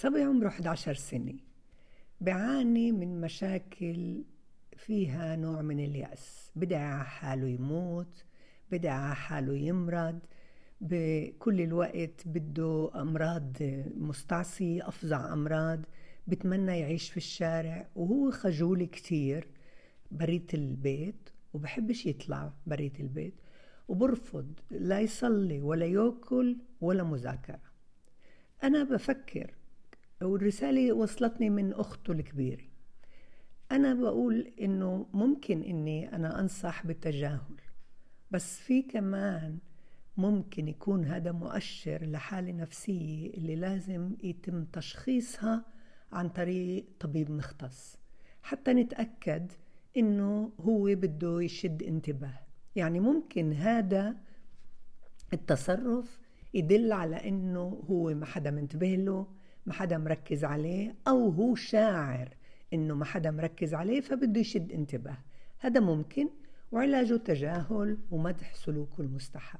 صبي عمره 11 سنة بعاني من مشاكل فيها نوع من اليأس. بدعي حاله يموت بدعي حاله يمرض بكل الوقت بده أمراض مستعصية أفظع أمراض بتمنى يعيش في الشارع. وهو خجول كتير بريت البيت وبحبش يطلع بريت البيت. وبرفض لا يصلي ولا يأكل ولا مذاكرة. أنا بفكر والرسالة وصلتني من أخته الكبيرة. أنا بقول إنه ممكن إني أنا أنصح بالتجاهل بس في كمان ممكن يكون هذا مؤشر لحالة نفسية اللي لازم يتم تشخيصها عن طريق طبيب مختص حتى نتأكد إنه هو بده يشد انتباه. يعني ممكن هذا التصرف يدل على إنه هو ما حدا منتبه له ما حدا مركز عليه أو هو شاعر إنه ما حدا مركز عليه فبده يشد انتباه. هذا ممكن وعلاجه تجاهل ومدح سلوكه المستحب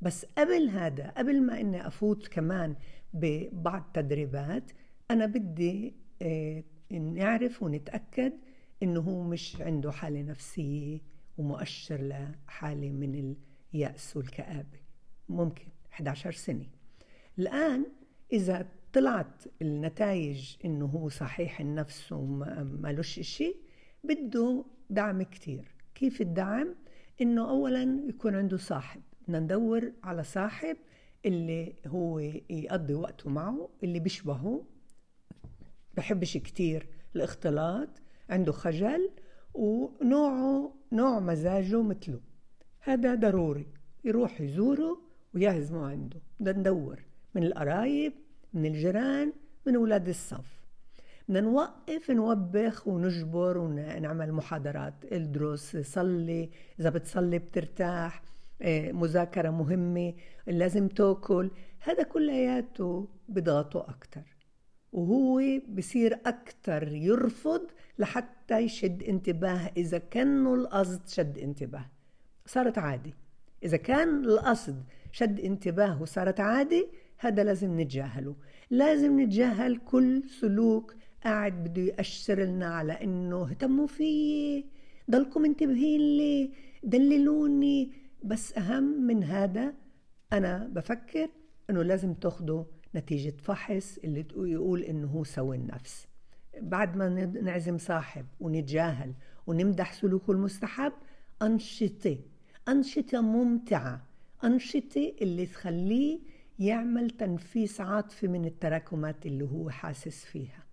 بس قبل هذا قبل ما إني أفوت كمان ببعض تدريبات أنا بدي آه، نعرف ونتأكد إنه هو مش عنده حالة نفسية ومؤشر لحالة من اليأس والكآبة. ممكن 11 سنة. الآن إذا طلعت النتائج إنه هو صحيح النفس ومالوش إشي بده دعم كتير. كيف الدعم؟ إنه اولا يكون عنده صاحب. بدنا ندور على صاحب اللي هو يقضي وقته معه اللي بيشبهه. بحبش كتير الاختلاط عنده خجل ونوعه نوع مزاجه مثله. هذا ضروري. يروح يزوره ويهزمه عنده. بدنا ندور. من القرايب من الجيران من أولاد الصف. بدنا نوقف نوبخ ونجبر ونعمل محاضرات. الدروس صلي. إذا بتصلي بترتاح. آه، مذاكرة مهمة. لازم تاكل. هذا كلياته بضغطه أكتر. وهو بصير أكتر يرفض لحتى يشد انتباه. إذا كانه القصد شد انتباه. صارت عادي. إذا كان القصد شد انتباه وصارت عادي هذا لازم نتجاهله. لازم نتجاهل كل سلوك قاعد بده يأشر لنا على إنه اهتموا فيي ضلكم منتبهين لي دللوني. بس أهم من هذا أنا بفكر إنه لازم تاخذوا نتيجة فحص اللي يقول إنه هو سوي النفس. بعد ما نعزم صاحب ونتجاهل ونمدح سلوكه المستحب أنشطة أنشطة ممتعة أنشطة اللي تخليه يعمل تنفيس عاطفي من التراكمات اللي هو حاسس فيها.